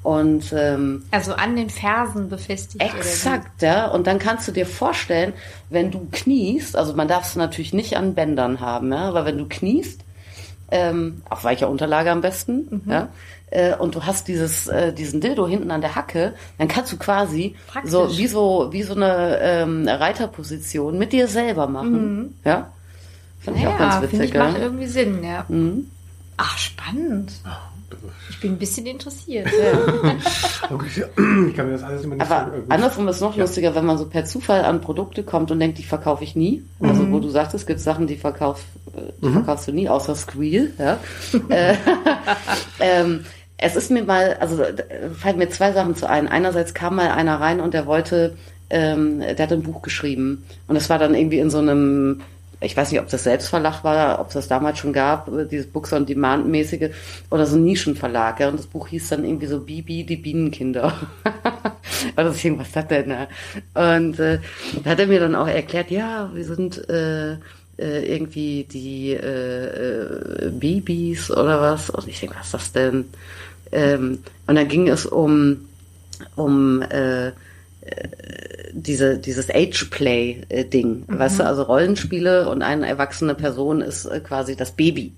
Und ähm, also an den Fersen befestigt. Exakt, ja. Und dann kannst du dir vorstellen, wenn du kniest, also man darf es natürlich nicht an Bändern haben, ja, aber wenn du kniest, ähm, auf weicher Unterlage am besten, mhm. ja, äh, und du hast dieses, äh, diesen Dildo hinten an der Hacke, dann kannst du quasi Praktisch. so wie so wie so eine ähm, Reiterposition mit dir selber machen, mhm. ja. Fand ich auch ganz witzig. Ich, macht irgendwie Sinn, ja. Mhm. Ach, spannend. Ich bin ein bisschen interessiert. (laughs) Ja. ich kann mir das alles immer nicht Aber so andersrum ist es noch ja. lustiger, wenn man so per Zufall an Produkte kommt und denkt, die verkaufe ich nie. Also mhm. wo du sagst, es gibt Sachen, die, verkauf, äh, die mhm. verkaufst du nie, außer Squeal. Ja. (laughs) Äh, ähm, es ist mir mal, also fallen mir zwei Sachen zu ein. Einerseits kam mal einer rein und der wollte, ähm, der hat ein Buch geschrieben. Und es war dann irgendwie in so einem ich weiß nicht, ob das Selbstverlag war, ob es das damals schon gab, dieses Books on Demand mäßige oder so ein Nischenverlag. Ja, und das Buch hieß dann irgendwie so Bibi, die Bienenkinder. (laughs) oder so was sagt der denn? Und äh, da hat er mir dann auch erklärt, ja, wir sind äh, äh, irgendwie die äh, äh, Babys oder was. Und ich denke, was ist das denn? Ähm, und dann ging es um um äh, diese, dieses Age-Play-Ding, mhm. weißt du, also Rollenspiele und eine erwachsene Person ist äh, quasi das Baby.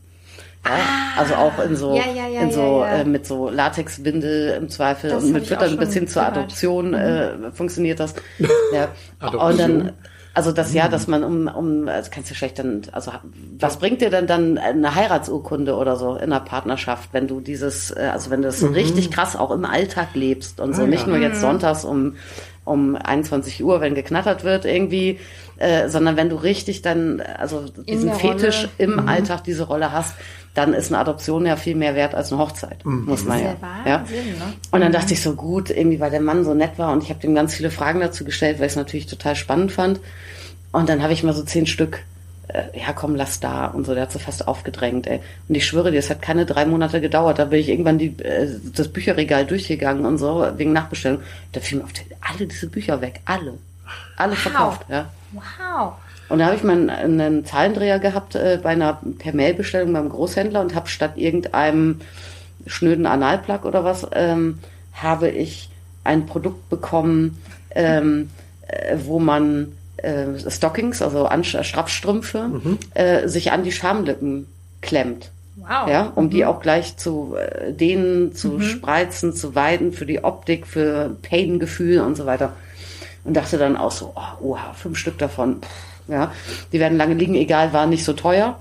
Ja? Ah, also auch in so, ja, ja, in so äh, mit so Latexwindel im Zweifel das und mit Füttern bis hin zur Adoption mhm. äh, funktioniert das. (laughs) Ja. Und dann also das Jahr, dass man um, um, also kannst du schlecht dann, also was bringt dir denn dann eine Heiratsurkunde oder so in einer Partnerschaft, wenn du dieses, äh, also wenn du das mhm. richtig krass auch im Alltag lebst und so, ah, nicht nur jetzt mhm. sonntags um um 21 Uhr, wenn geknattert wird irgendwie, äh, sondern wenn du richtig dann, also diesen Fetisch Rolle. im mhm. Alltag diese Rolle hast, dann ist eine Adoption ja viel mehr wert als eine Hochzeit, mhm. muss man ja. ja. Wahnsinn, Ne? Und dann dachte ich so gut, irgendwie, weil der Mann so nett war und ich habe ihm ganz viele Fragen dazu gestellt, weil ich es natürlich total spannend fand. Und dann habe ich mal so zehn Stück ja komm, lass da und so, der hat so fast aufgedrängt, ey. Und ich schwöre dir, es hat keine drei Monate gedauert, da bin ich irgendwann die, äh, das Bücherregal durchgegangen und so, wegen Nachbestellung. Da fielen auf die, alle diese Bücher weg, alle. Alle wow. verkauft, ja. Wow. Und da habe ich mal einen, einen Zahlendreher gehabt äh, bei einer per Mail-Bestellung beim Großhändler und habe statt irgendeinem schnöden Analplug oder was, ähm, habe ich ein Produkt bekommen, ähm, äh, wo man äh, Stockings, also an, Straffstrümpfe, mhm. äh, sich an die Schamlippen klemmt. Wow. Ja, um mhm. die auch gleich zu äh, dehnen, zu mhm. spreizen, zu weiden, für die Optik, für Pain-Gefühl und so weiter. Und dachte dann auch so, oh, oha, fünf Stück davon, pff, ja, die werden lange liegen, egal, waren nicht so teuer.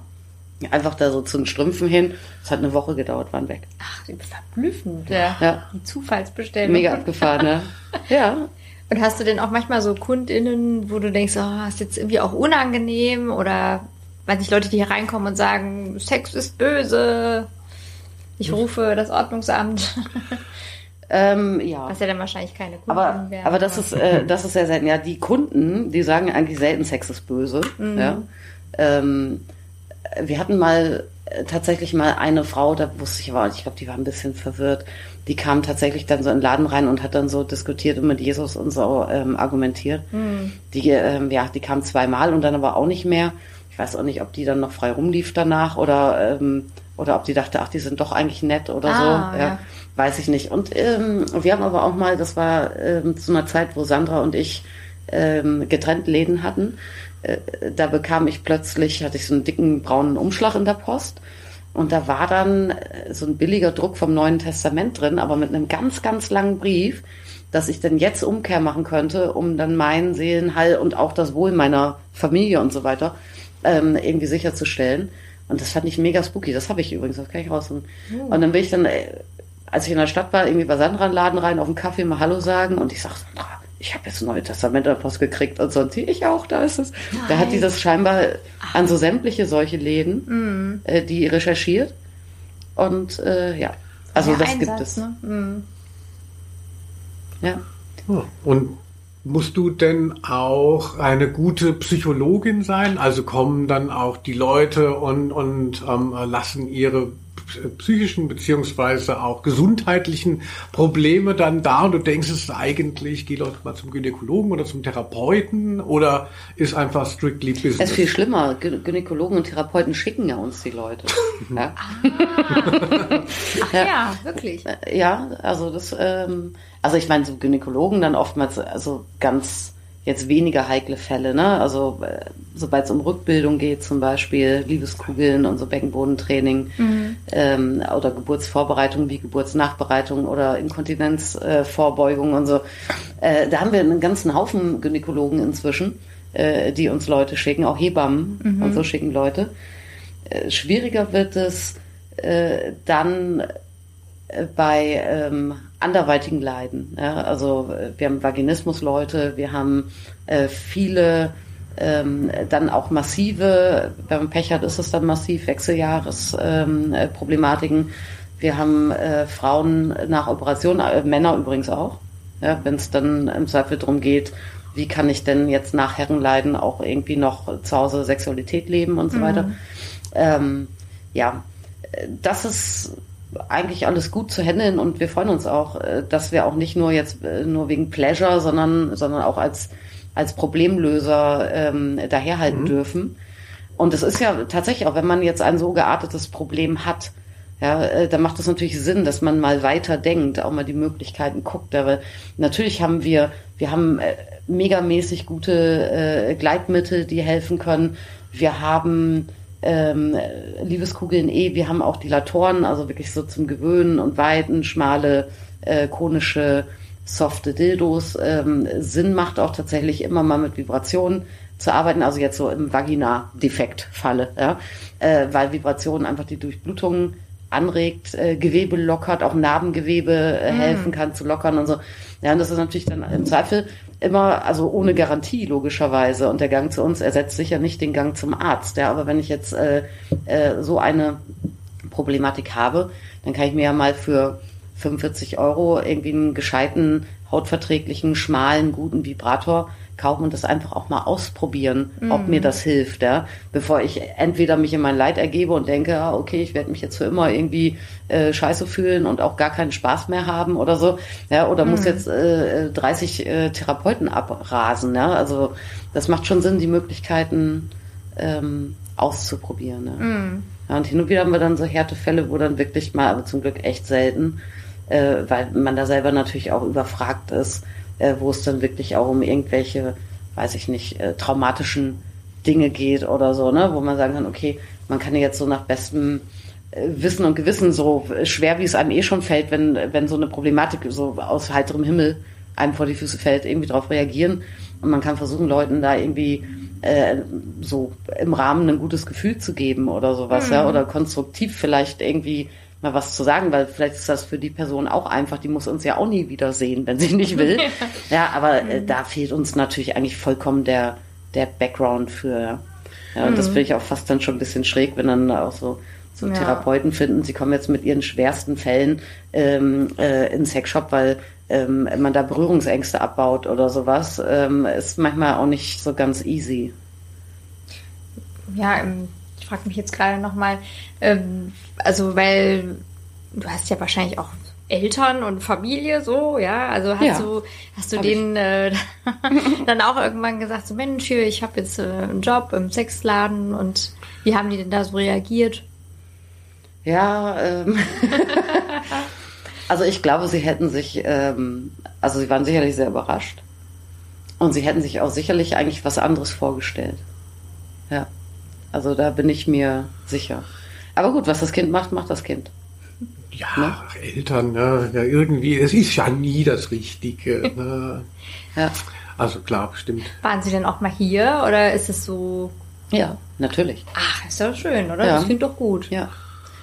Einfach da so zu den Strümpfen hin. Es hat eine Woche gedauert, waren weg. Ach, verblüffend, ja. ja. Die Zufallsbestellung. Mega abgefahren, ne? (laughs) ja. Und hast du denn auch manchmal so KundInnen, wo du denkst, oh, ist jetzt irgendwie auch unangenehm oder weiß nicht, Leute, die hier reinkommen und sagen, Sex ist böse, ich rufe das Ordnungsamt. (laughs) Ähm, ja. Was ja dann wahrscheinlich keine Kunden aber, wären. Aber das ist, äh, das ist sehr selten. Ja, die Kunden, die sagen eigentlich selten, Sex ist böse. Mhm. Ja. Ähm, wir hatten mal tatsächlich mal eine Frau, da wusste ich aber, ich glaube, die war ein bisschen verwirrt die kam tatsächlich dann so in den Laden rein und hat dann so diskutiert und mit Jesus und so ähm, argumentiert. Mhm. Die, ähm, ja, die kam zweimal und dann aber auch nicht mehr. Ich weiß auch nicht, ob die dann noch frei rumlief danach oder, ähm, oder ob die dachte, ach, die sind doch eigentlich nett oder ah, so. Ja, ja. Weiß ich nicht. Und ähm, wir haben aber auch mal, das war ähm, zu einer Zeit, wo Sandra und ich ähm, getrennt Läden hatten. Äh, da bekam ich plötzlich, hatte ich so einen dicken braunen Umschlag in der Post und da war dann äh, so ein billiger Druck vom Neuen Testament drin, aber mit einem ganz, ganz langen Brief, dass ich dann jetzt Umkehr machen könnte, um dann meinen Seelenheil und auch das Wohl meiner Familie und so weiter ähm, irgendwie sicherzustellen. Und das fand ich mega spooky. Das habe ich übrigens, das kann ich raus. Und, oh. und dann bin ich dann, äh, als ich in der Stadt war, irgendwie bei Sandra in Laden rein, auf einen Kaffee mal Hallo sagen und ich sag, Sandra, ich habe jetzt ein Neues Testament an Post gekriegt und sonst ich auch, da ist es. Nein. Da hat die das scheinbar an so sämtliche solche Läden, mhm. äh, die recherchiert. Und äh, ja, also Ja, das Einsatz, gibt es. Ne? Mhm. Ja. Ja, Und musst du denn auch eine gute Psychologin sein? Also kommen dann auch die Leute und, und ähm, lassen ihre psychischen beziehungsweise auch gesundheitlichen Probleme dann da und du denkst es ist eigentlich, geh Leute mal zum Gynäkologen oder zum Therapeuten oder ist einfach strictly Es ist business? viel schlimmer. Gyn- Gynäkologen und Therapeuten schicken ja uns die Leute. (laughs) ja. Ach ja. wirklich. Ja, also das, ähm, also ich meine, so Gynäkologen dann oftmals, also ganz jetzt weniger heikle Fälle, ne? Also äh, sobald es um Rückbildung geht, zum Beispiel Liebeskugeln und so Beckenbodentraining ähm, oder Geburtsvorbereitung wie Geburtsnachbereitung oder Inkontinenzvorbeugung äh, und so. Äh, da haben wir einen ganzen Haufen Gynäkologen inzwischen, äh, die uns Leute schicken, auch Hebammen und so schicken Leute. Äh, schwieriger wird es äh, dann äh, bei ähm, anderweitigen Leiden. Ja? Also äh, wir haben Vaginismus-Leute, wir haben äh, viele ähm, dann auch massive, wenn man Pech hat, ist es dann massiv, Wechseljahresproblematiken. Ähm, äh, wir haben äh, Frauen nach Operation, äh, Männer übrigens auch, ja, wenn es dann im Zweifel darum geht, wie kann ich denn jetzt nach Herrenleiden auch irgendwie noch zu Hause Sexualität leben und so weiter. Ähm, ja, das ist eigentlich alles gut zu handeln und wir freuen uns auch, äh, dass wir auch nicht nur jetzt äh, nur wegen Pleasure, sondern, sondern auch als, als Problemlöser ähm, daherhalten dürfen. Und es ist ja tatsächlich auch, wenn man jetzt ein so geartetes Problem hat, ja, äh, dann macht es natürlich Sinn, dass man mal weiter denkt, auch mal die Möglichkeiten guckt. Aber natürlich haben wir, wir haben äh, megamäßig gute äh, Gleitmittel, die helfen können. Wir haben ähm, Liebeskugeln eh, wir haben auch Dilatoren, also wirklich so zum Gewöhnen und Weiten, schmale, äh, konische, softe Dildos. Ähm, Sinn macht auch tatsächlich immer mal mit Vibrationen zu arbeiten, also jetzt so im Vagina-Defekt-Falle, ja? äh, weil Vibration einfach die Durchblutung anregt, äh, Gewebe lockert, auch Narbengewebe äh, helfen kann zu lockern und so. Ja, und das ist natürlich dann im Zweifel immer, also ohne Garantie logischerweise. Und der Gang zu uns ersetzt sicher nicht den Gang zum Arzt. Ja, aber wenn ich jetzt äh, äh, so eine Problematik habe, dann kann ich mir ja mal für 45 Euro irgendwie einen gescheiten, hautverträglichen, schmalen, guten Vibrator kaufen und das einfach auch mal ausprobieren, ob mir das hilft, ja, bevor ich entweder mich in mein Leid ergebe und denke, ah, okay, ich werde mich jetzt für immer irgendwie äh, scheiße fühlen und auch gar keinen Spaß mehr haben oder so, ja, oder muss jetzt äh, 30 äh, Therapeuten abrasen, ja, also das macht schon Sinn, die Möglichkeiten ähm, auszuprobieren, ja. Ja, und hin und wieder haben wir dann so Härtefälle, wo dann wirklich mal, aber zum Glück echt selten, äh, weil man da selber natürlich auch überfragt ist, äh, wo es dann wirklich auch um irgendwelche, weiß ich nicht, äh, traumatischen Dinge geht oder so, ne, wo man sagen kann, okay, man kann ja jetzt so nach bestem äh, Wissen und Gewissen so schwer, wie es einem eh schon fällt, wenn, wenn so eine Problematik so aus heiterem Himmel einem vor die Füße fällt, irgendwie darauf reagieren. Und man kann versuchen, Leuten da irgendwie äh, so im Rahmen ein gutes Gefühl zu geben oder sowas, ja, oder konstruktiv vielleicht irgendwie mal was zu sagen, weil vielleicht ist das für die Person auch einfach, die muss uns ja auch nie wiedersehen, wenn sie nicht will. (laughs) ja, aber äh, da fehlt uns natürlich eigentlich vollkommen der, der Background für. Ja, und das finde ich auch fast dann schon ein bisschen schräg, wenn dann auch so, so Ja. Therapeuten finden, sie kommen jetzt mit ihren schwersten Fällen ähm, äh, in Sexshop, weil ähm, man da Berührungsängste abbaut oder sowas, ähm, ist manchmal auch nicht so ganz easy. Ja, ich frage mich jetzt gerade nochmal, ähm, also weil du hast ja wahrscheinlich auch Eltern und Familie so, ja, also hast Ja, du hast du denen äh, (laughs) dann auch irgendwann gesagt, so Mensch, hier, ich habe jetzt äh, einen Job im Sexladen und wie haben die denn da so reagiert? Ja, ähm, (laughs) also ich glaube, sie hätten sich, ähm, also sie waren sicherlich sehr überrascht. Und sie hätten sich auch sicherlich eigentlich was anderes vorgestellt. Ja. Also da bin ich mir sicher. Aber gut, was das Kind macht, macht das Kind. Ja, Ne? ach, Eltern, ne, ja, irgendwie, es ist ja nie das Richtige. (laughs) Ne? Ja. Also klar, bestimmt. Waren sie denn auch mal hier oder ist es so, Ja, natürlich. ach, ist doch schön, oder? Ja. Das klingt doch gut. Ja.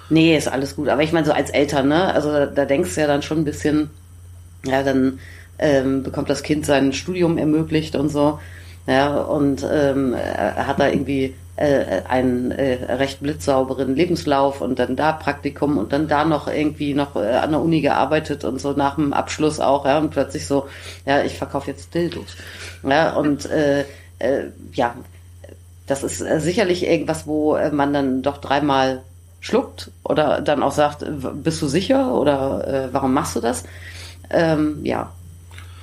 Nee, ist alles gut. Aber ich meine, so als Eltern, ne? Also da, da denkst du ja dann schon ein bisschen, ja, dann ähm, bekommt das Kind sein Studium ermöglicht und so. Ja, und ähm, er hat da irgendwie äh, einen äh, recht blitzsauberen Lebenslauf und dann da Praktikum und dann da noch irgendwie noch äh, an der Uni gearbeitet und so nach dem Abschluss auch, ja, und plötzlich so, ja, ich verkaufe jetzt Dildos. Ja, und äh, äh, ja, das ist äh, sicherlich irgendwas, wo äh, man dann doch dreimal schluckt oder dann auch sagt, bist du sicher oder äh, warum machst du das? Ähm, ja,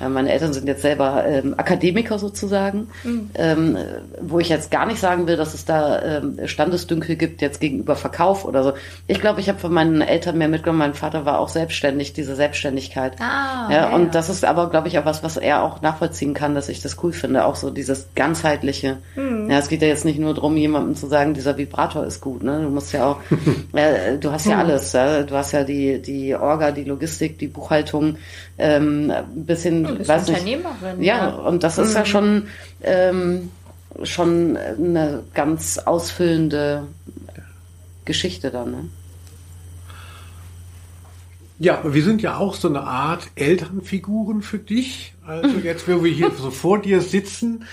meine Eltern sind jetzt selber ähm, Akademiker sozusagen, mhm. ähm, wo ich jetzt gar nicht sagen will, dass es da ähm, Standesdünkel gibt jetzt gegenüber Verkauf oder so. Ich glaube, ich habe von meinen Eltern mehr mitgenommen. Mein Vater war auch selbstständig, diese Selbstständigkeit. Ah, ja, und ja. das ist aber, glaube ich, auch was, was er auch nachvollziehen kann, dass ich das cool finde. Auch so dieses ganzheitliche. Mhm. Ja, es geht ja jetzt nicht nur darum, jemandem zu sagen, dieser Vibrator ist gut. Ne? Du musst ja auch, (laughs) äh, du hast ja mhm. alles. Ja? Du hast ja die die Orga, die Logistik, die Buchhaltung ähm, ein bisschen, ein weiß Unternehmerin. Ja, ja, und das ist mhm. ja schon, ähm, schon eine ganz ausfüllende Geschichte dann. Ne? Ja, wir sind ja auch so eine Art Elternfiguren für dich. Also jetzt, wo wir hier (laughs) so vor dir sitzen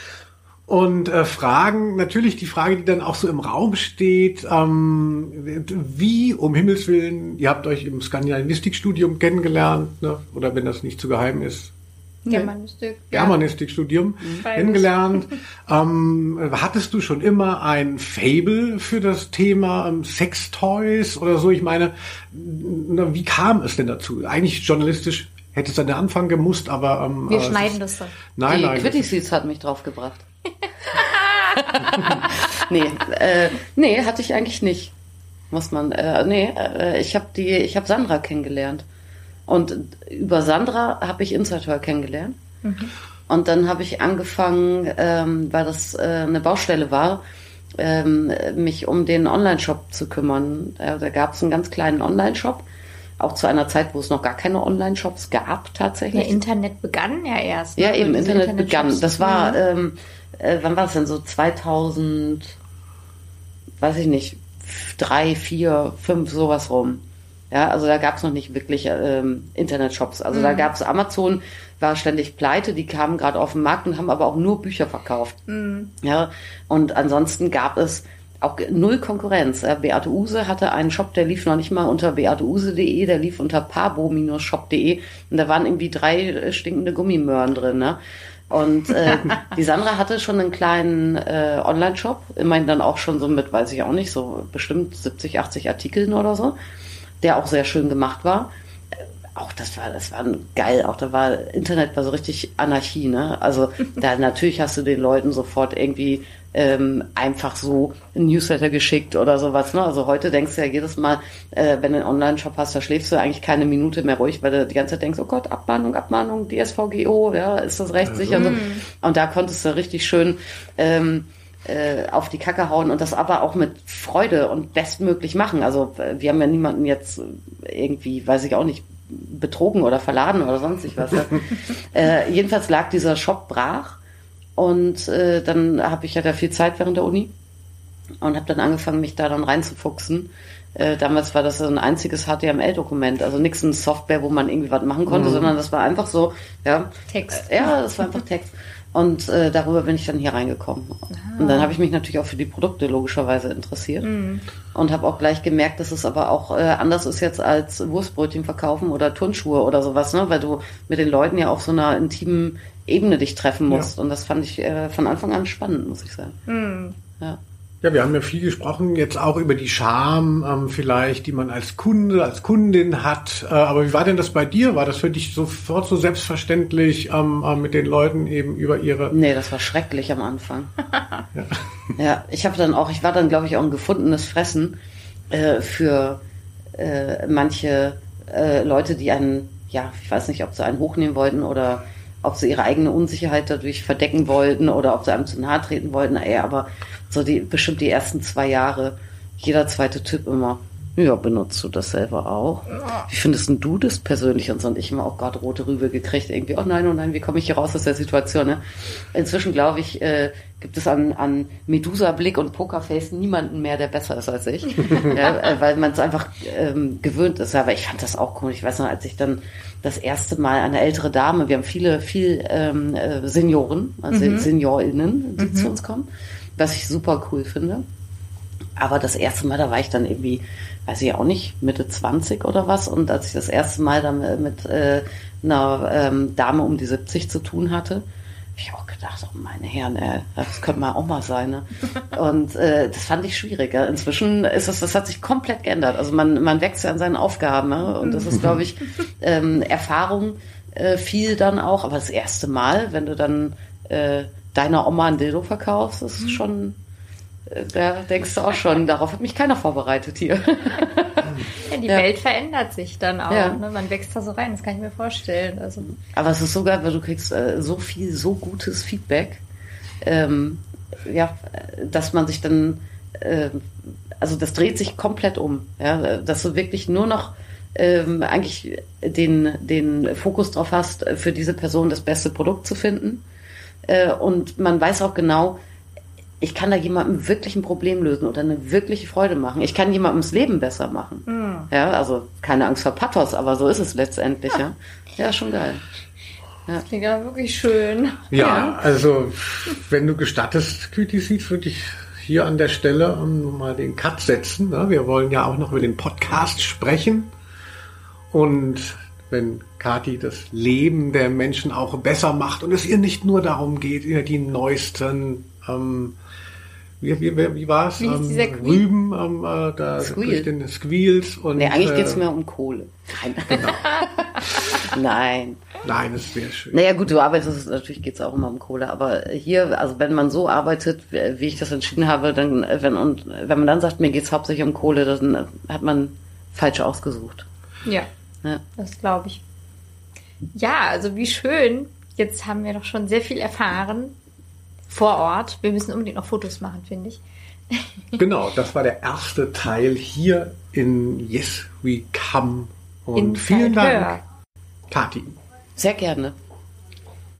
und äh, Fragen, natürlich die Frage, die dann auch so im Raum steht, ähm, wie, um Himmels Willen, ihr habt euch im Skandinavistikstudium kennengelernt, ne? oder wenn das nicht zu geheim ist. Germanistik. Germanistikstudium mhm. kennengelernt. (laughs) ähm, hattest du schon immer ein Fable für das Thema ähm, Sextoys oder so? Ich meine, na, wie kam es denn dazu? Eigentlich journalistisch hätte es an der Anfang gemusst, aber... Ähm, Wir äh, schneiden das dann. Nein, Die nein. Quitty hat mich draufgebracht. (laughs) nee, äh, nee, hatte ich eigentlich nicht. Muss man, äh, nee, äh, ich habe die, ich habe Sandra kennengelernt. Und über Sandra habe ich Insider kennengelernt. Mhm. Und dann habe ich angefangen, ähm, weil das äh, eine Baustelle war, ähm, mich um den Online-Shop zu kümmern. Äh, da gab es einen ganz kleinen Online-Shop, auch zu einer Zeit, wo es noch gar keine Online-Shops gab tatsächlich. Ja, Internet begann ja erst. Ne? Ja, eben, Internet, Internet begann. Das war, mhm. ähm, äh, wann war es denn so? 2000, weiß ich nicht, drei, vier, fünf, sowas rum. Ja, also da gab es noch nicht wirklich ähm, Internetshops. Also mhm. da gab es Amazon, war ständig pleite, die kamen gerade auf den Markt und haben aber auch nur Bücher verkauft. Mhm. Ja, und ansonsten gab es auch null Konkurrenz. Beate Use hatte einen Shop, der lief noch nicht mal unter beateuse.de, der lief unter pabo-shop.de und da waren irgendwie drei stinkende Gummimöhren drin. Ne? Und äh, (laughs) die Sandra hatte schon einen kleinen äh, Online-Shop, immerhin dann auch schon so mit, weiß ich auch nicht, so bestimmt 70, 80 Artikeln oder so, der auch sehr schön gemacht war. Auch das war, das war geil. Auch da war Internet war so richtig Anarchie, ne? Also (laughs) da natürlich hast du den Leuten sofort irgendwie ähm, einfach so ein Newsletter geschickt oder sowas. Ne? Also heute denkst du ja jedes Mal, äh, wenn du einen Online-Shop hast, da schläfst du eigentlich keine Minute mehr ruhig, weil du die ganze Zeit denkst, oh Gott, Abmahnung, Abmahnung, DSVGO, ja, ist das rechtssicher? Also, und, so. und da konntest du richtig schön ähm, äh, auf die Kacke hauen und das aber auch mit Freude und bestmöglich machen. Also wir haben ja niemanden jetzt irgendwie, weiß ich auch nicht, betrogen oder verladen oder sonst was. (laughs) äh, jedenfalls lag dieser Shop brach und äh, dann habe ich ja da viel Zeit während der Uni und habe dann angefangen, mich da dann reinzufuchsen. Äh, damals war das so ein einziges HTML-Dokument, also nichts eine Software, wo man irgendwie was machen konnte, mhm. sondern das war einfach so, ja. Text. Äh, ja, das war einfach Text. Und äh, darüber bin ich dann hier reingekommen. Ah. Und dann habe ich mich natürlich auch für die Produkte logischerweise interessiert. Mhm. Und habe auch gleich gemerkt, dass es aber auch äh, anders ist jetzt als Wurstbrötchen verkaufen oder Turnschuhe oder sowas, ne? Weil du mit den Leuten ja auf so einer intimen Ebene dich treffen musst. Ja. Und das fand ich äh, von Anfang an spannend, muss ich sagen. Mhm. Ja. Ja, wir haben ja viel gesprochen, jetzt auch über die Scham ähm, vielleicht, die man als Kunde, als Kundin hat. Äh, aber wie war denn das bei dir? War das für dich sofort so selbstverständlich, ähm, äh, mit den Leuten eben über ihre... Nee, das war schrecklich am Anfang. (laughs) ja. ja, ich habe dann auch, ich war dann, glaube ich, auch ein gefundenes Fressen äh, für äh, manche äh, Leute, die einen, ja, ich weiß nicht, ob sie einen hochnehmen wollten oder ob sie ihre eigene Unsicherheit dadurch verdecken wollten oder ob sie einem zu nahe treten wollten. Ey, aber so die, bestimmt die ersten zwei Jahre, jeder zweite Typ immer, ja, benutzt du das selber auch? Wie findest du das persönlich? Und so, und ich immer auch gerade rote Rübe gekriegt, irgendwie, oh nein, oh nein, wie komme ich hier raus aus der Situation? Ne? Inzwischen, glaube ich, äh, gibt es an, an Medusa-Blick und Pokerface niemanden mehr, der besser ist als ich. (laughs) ja, äh, weil man es einfach ähm, gewöhnt ist. Aber ich fand das auch cool. Ich weiß noch, als ich dann das erste Mal eine ältere Dame, wir haben viele, viel ähm, äh, Senioren, also mhm. SeniorInnen, die mhm. zu uns kommen. was ich super cool finde. Aber das erste Mal, da war ich dann irgendwie, weiß ich auch nicht, Mitte 20 oder was. Und als ich das erste Mal dann mit äh, einer ähm, Dame um die 70 zu tun hatte, habe ich auch gedacht, oh meine Herren, ey, das könnte mal auch mal sein. Ne? (laughs) Und äh, das fand ich schwierig. Ja. Inzwischen ist das, das hat sich komplett geändert. Also man, man wächst ja an seinen Aufgaben. Ne? Und das ist, glaube ich, (laughs) ähm, Erfahrung äh, viel dann auch. Aber das erste Mal, wenn du dann äh, deiner Oma ein Dildo verkaufst, ist mhm. schon da denkst du auch schon, darauf hat mich keiner vorbereitet hier. (laughs) Ja, die ja. Welt verändert sich dann auch. Ja. Ne? Man wächst da so rein, das kann ich mir vorstellen. Also. Aber es ist sogar, weil du kriegst äh, so viel, so gutes Feedback, ähm, ja, dass man sich dann, äh, also das dreht sich komplett um. Ja? Dass du wirklich nur noch ähm, eigentlich den, den Fokus drauf hast, für diese Person das beste Produkt zu finden. Äh, und man weiß auch genau, ich kann da jemandem wirklich ein Problem lösen oder eine wirkliche Freude machen. Ich kann jemandem das Leben besser machen. Mhm. Ja, also keine Angst vor Pathos, aber so ist es letztendlich, ja. Ja, ja schon geil. Ja. Das klingt ja wirklich schön. Ja, ja. also wenn du gestattest, Küti würde ich hier an der Stelle um, mal den Cut setzen. Ne? Wir wollen ja auch noch über den Podcast sprechen. Und wenn Kati das Leben der Menschen auch besser macht und es ihr nicht nur darum geht, die neuesten ähm, wie, wie, wie war es? Ähm, Rüben ähm, äh, da Squeal. durch den Squeals und. Nee, eigentlich äh, geht es mehr um Kohle. Nein. Genau. (laughs) Nein. Nein, das wäre schön. Naja, gut, du arbeitest, natürlich geht es auch immer um Kohle, aber hier, also wenn man so arbeitet, wie ich das entschieden habe, dann, wenn, und wenn man dann sagt, mir geht es hauptsächlich um Kohle, dann hat man falsch ausgesucht. Ja. ja. Das glaube ich. Ja, also wie schön. Jetzt haben wir doch schon sehr viel erfahren vor Ort. Wir müssen unbedingt noch Fotos machen, finde ich. (laughs) genau, das war der erste Teil hier in Yes We Come. Und in vielen Dank, Tati. Sehr gerne.